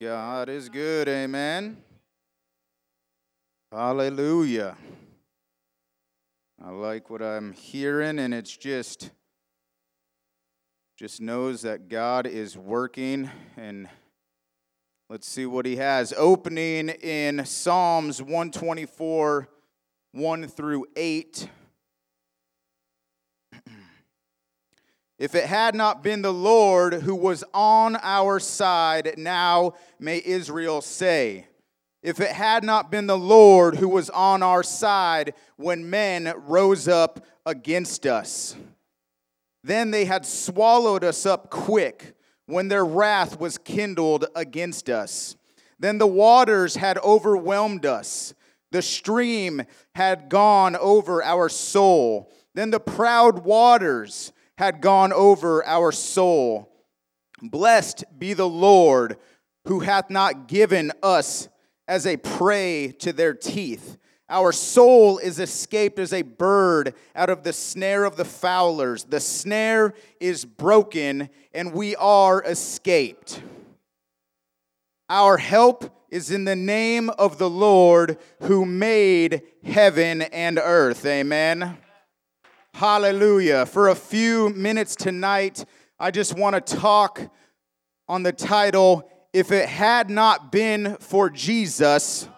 God is good, amen. Hallelujah. I like what I'm hearing, and it's just just knows that God is working and let's see what he has. Opening in Psalms 124, 1 through 8. If it had not been the Lord who was on our side, now may Israel say. If it had not been the Lord who was on our side when men rose up against us, then they had swallowed us up quick when their wrath was kindled against us. Then the waters had overwhelmed us, the stream had gone over our soul. Then the proud waters had gone over our soul. Blessed be the Lord who hath not given us as a prey to their teeth. Our soul is escaped as a bird out of the snare of the fowlers. The snare is broken, and we are escaped. Our help is in the name of the Lord who made heaven and earth. Amen. Hallelujah. For a few minutes tonight, I just want to talk on the title If It Had Not Been for Jesus,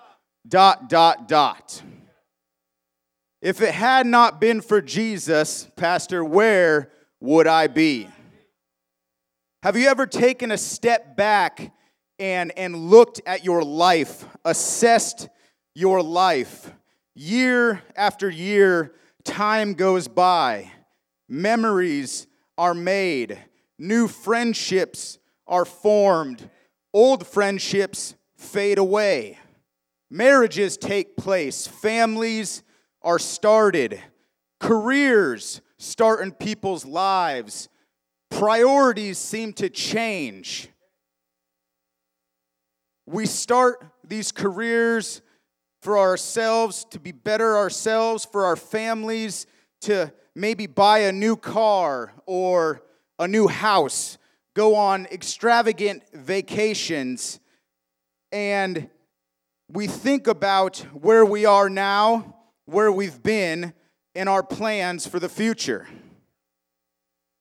dot, dot, dot. If it had not been for Jesus, Pastor, where would I be? Have you ever taken a step back and, and looked at your life, assessed your life? Year after year, Time goes by, memories are made, new friendships are formed, old friendships fade away, marriages take place, families are started, careers start in people's lives, priorities seem to change. We start these careers for ourselves, to be better ourselves, for our families, to maybe buy a new car or a new house, go on extravagant vacations, and we think about where we are now, where we've been, and our plans for the future.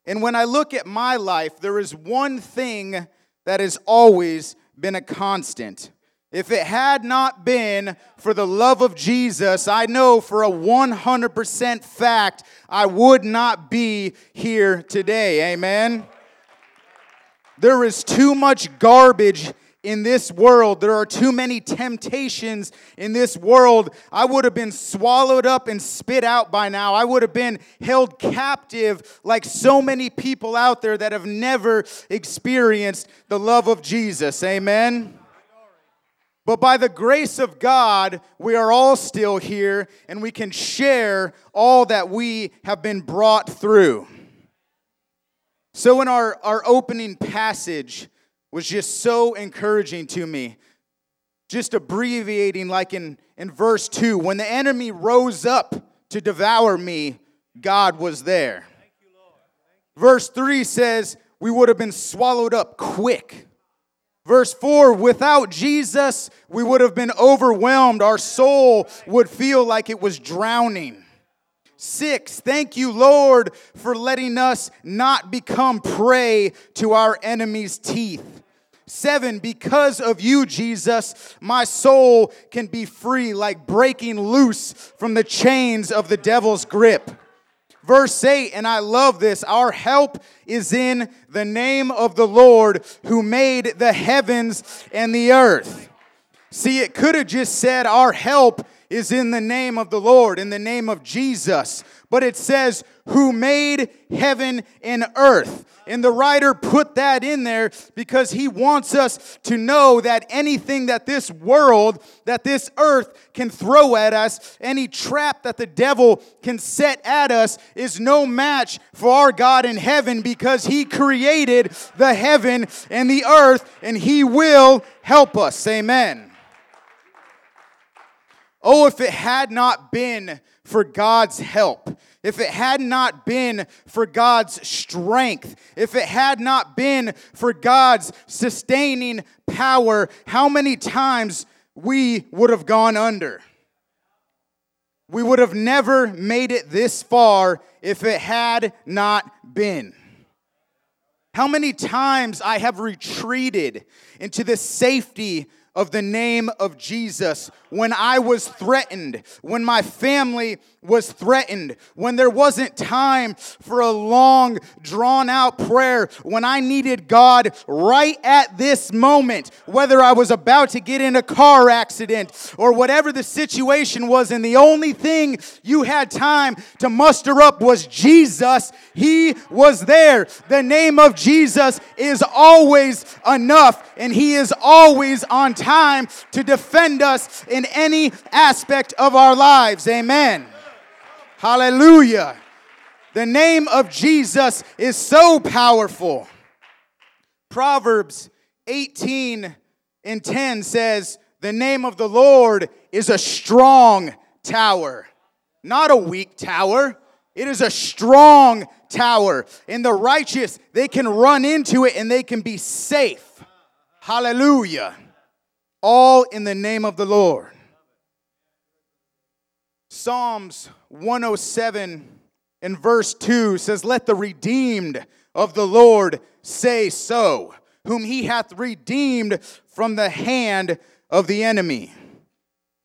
And when I look at my life, there is one thing that has always been a constant if it had not been for the love of Jesus, I know for a 100% fact I would not be here today. Amen. There is too much garbage in this world. There are too many temptations in this world. I would have been swallowed up and spit out by now. I would have been held captive like so many people out there that have never experienced the love of Jesus. Amen. But by the grace of God, we are all still here and we can share all that we have been brought through. So, in our, our opening passage, was just so encouraging to me. Just abbreviating, like in, in verse 2 when the enemy rose up to devour me, God was there. Verse 3 says, We would have been swallowed up quick. Verse 4 without Jesus, we would have been overwhelmed. Our soul would feel like it was drowning. Six, thank you, Lord, for letting us not become prey to our enemy's teeth. Seven, because of you, Jesus, my soul can be free, like breaking loose from the chains of the devil's grip. Verse 8, and I love this our help is in the name of the Lord who made the heavens and the earth. See, it could have just said, Our help is in the name of the Lord, in the name of Jesus. But it says, Who made heaven and earth. And the writer put that in there because he wants us to know that anything that this world, that this earth can throw at us, any trap that the devil can set at us, is no match for our God in heaven because he created the heaven and the earth and he will help us. Amen. Oh, if it had not been for God's help, if it had not been for God's strength, if it had not been for God's sustaining power, how many times we would have gone under? We would have never made it this far if it had not been. How many times I have retreated into the safety of the name of Jesus when I was threatened, when my family was threatened, when there wasn't time for a long, drawn out prayer, when I needed God right at this moment, whether I was about to get in a car accident or whatever the situation was, and the only thing you had time to muster up was Jesus, He was there. The name of Jesus is always enough, and He is always on time to defend us in any aspect of our lives. Amen. Hallelujah. The name of Jesus is so powerful. Proverbs 18 and 10 says, The name of the Lord is a strong tower, not a weak tower. It is a strong tower. And the righteous, they can run into it and they can be safe. Hallelujah. All in the name of the Lord. Psalms 107 in verse 2 says, Let the redeemed of the Lord say so, whom he hath redeemed from the hand of the enemy.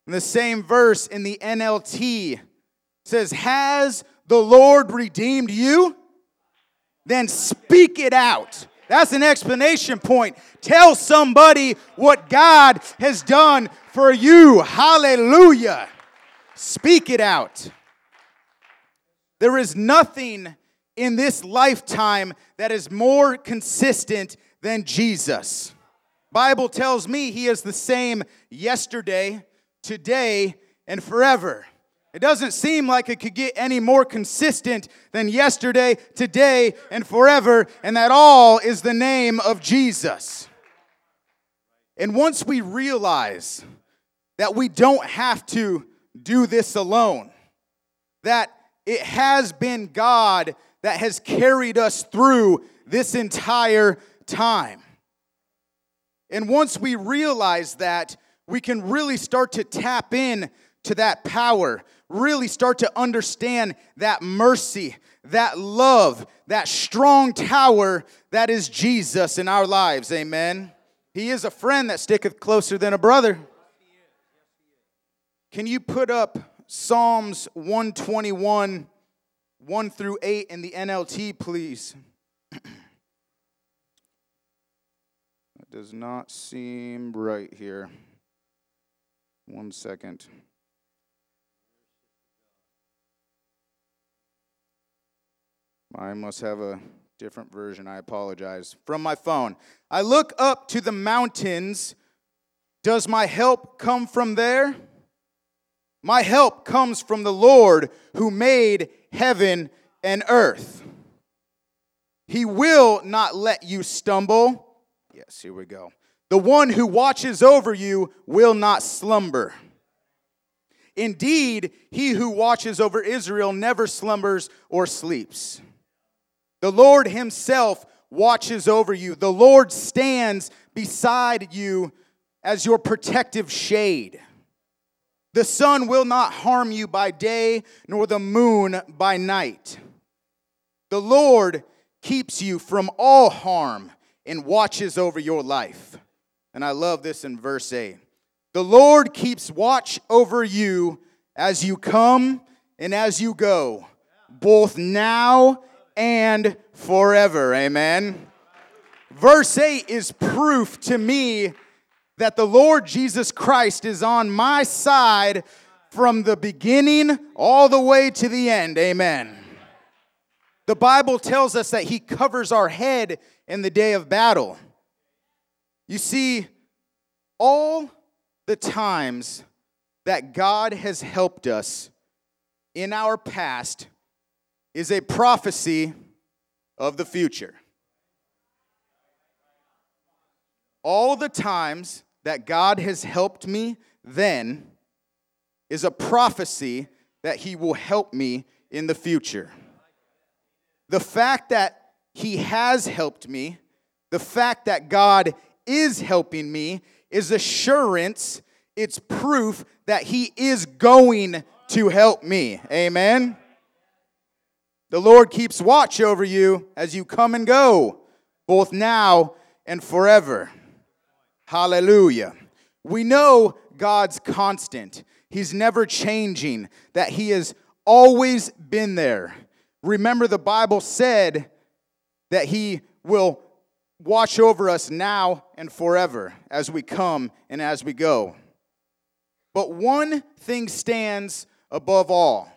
In the same verse in the NLT says, Has the Lord redeemed you? Then speak it out. That's an explanation point. Tell somebody what God has done for you. Hallelujah. Speak it out. There is nothing in this lifetime that is more consistent than Jesus. Bible tells me he is the same yesterday, today, and forever. It doesn't seem like it could get any more consistent than yesterday, today, and forever, and that all is the name of Jesus. And once we realize that we don't have to do this alone, that it has been God that has carried us through this entire time. And once we realize that, we can really start to tap in to that power, really start to understand that mercy, that love, that strong tower that is Jesus in our lives. Amen. He is a friend that sticketh closer than a brother. Can you put up Psalms 121, 1 through 8 in the NLT, please? that does not seem right here. One second. I must have a different version. I apologize. From my phone. I look up to the mountains. Does my help come from there? My help comes from the Lord who made heaven and earth. He will not let you stumble. Yes, here we go. The one who watches over you will not slumber. Indeed, he who watches over Israel never slumbers or sleeps. The Lord Himself watches over you. The Lord stands beside you as your protective shade. The sun will not harm you by day, nor the moon by night. The Lord keeps you from all harm and watches over your life. And I love this in verse 8. The Lord keeps watch over you as you come and as you go, both now and forever. Amen. Verse 8 is proof to me that the Lord Jesus Christ is on my side from the beginning all the way to the end. Amen. The Bible tells us that He covers our head in the day of battle. You see, all the times that God has helped us in our past is a prophecy of the future. All the times that God has helped me then is a prophecy that He will help me in the future. The fact that He has helped me, the fact that God is helping me, is assurance, it's proof that He is going to help me. Amen. The Lord keeps watch over you as you come and go, both now and forever. Hallelujah. We know God's constant. He's never changing, that He has always been there. Remember, the Bible said that He will watch over us now and forever as we come and as we go. But one thing stands above all.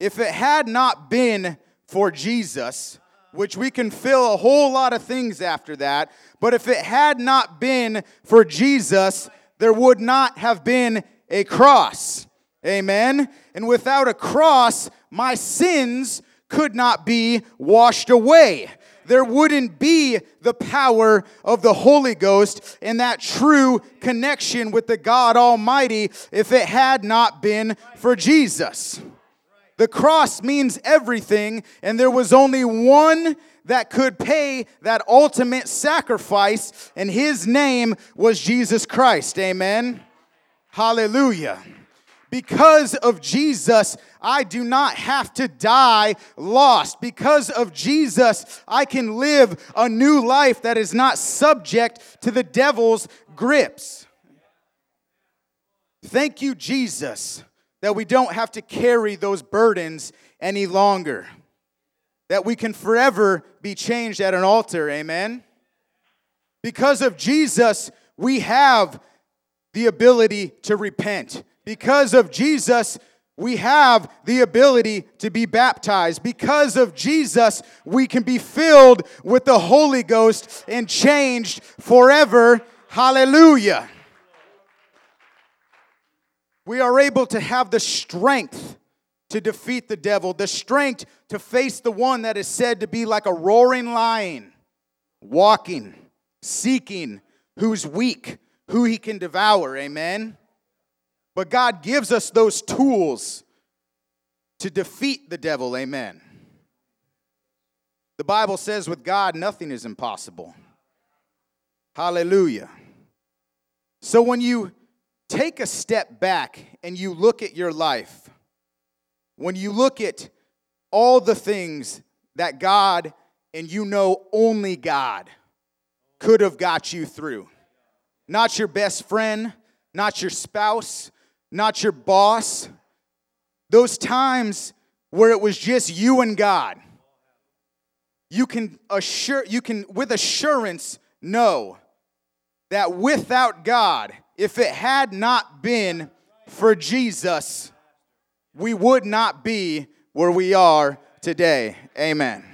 If it had not been for Jesus, which we can fill a whole lot of things after that, but if it had not been for Jesus, there would not have been a cross. Amen. And without a cross, my sins could not be washed away. There wouldn't be the power of the Holy Ghost and that true connection with the God Almighty if it had not been for Jesus. The cross means everything, and there was only one that could pay that ultimate sacrifice, and his name was Jesus Christ. Amen. Hallelujah. Because of Jesus, I do not have to die lost. Because of Jesus, I can live a new life that is not subject to the devil's grips. Thank you, Jesus, that we don't have to carry those burdens any longer. That we can forever be changed at an altar. Amen. Because of Jesus, we have the ability to repent. Because of Jesus, we have the ability to be baptized. Because of Jesus, we can be filled with the Holy Ghost and changed forever. Hallelujah. We are able to have the strength to defeat the devil, the strength to face the one that is said to be like a roaring lion, walking, seeking, who's weak, who he can devour. Amen. But God gives us those tools to defeat the devil. Amen. The Bible says with God, nothing is impossible. Hallelujah. So when you take a step back and you look at your life, when you look at all the things that God and you know only God could have got you through, not your best friend, not your spouse, not your boss. Those times where it was just you and God. You can assure you can with assurance know that without God, if it had not been for Jesus, we would not be where we are today. Amen.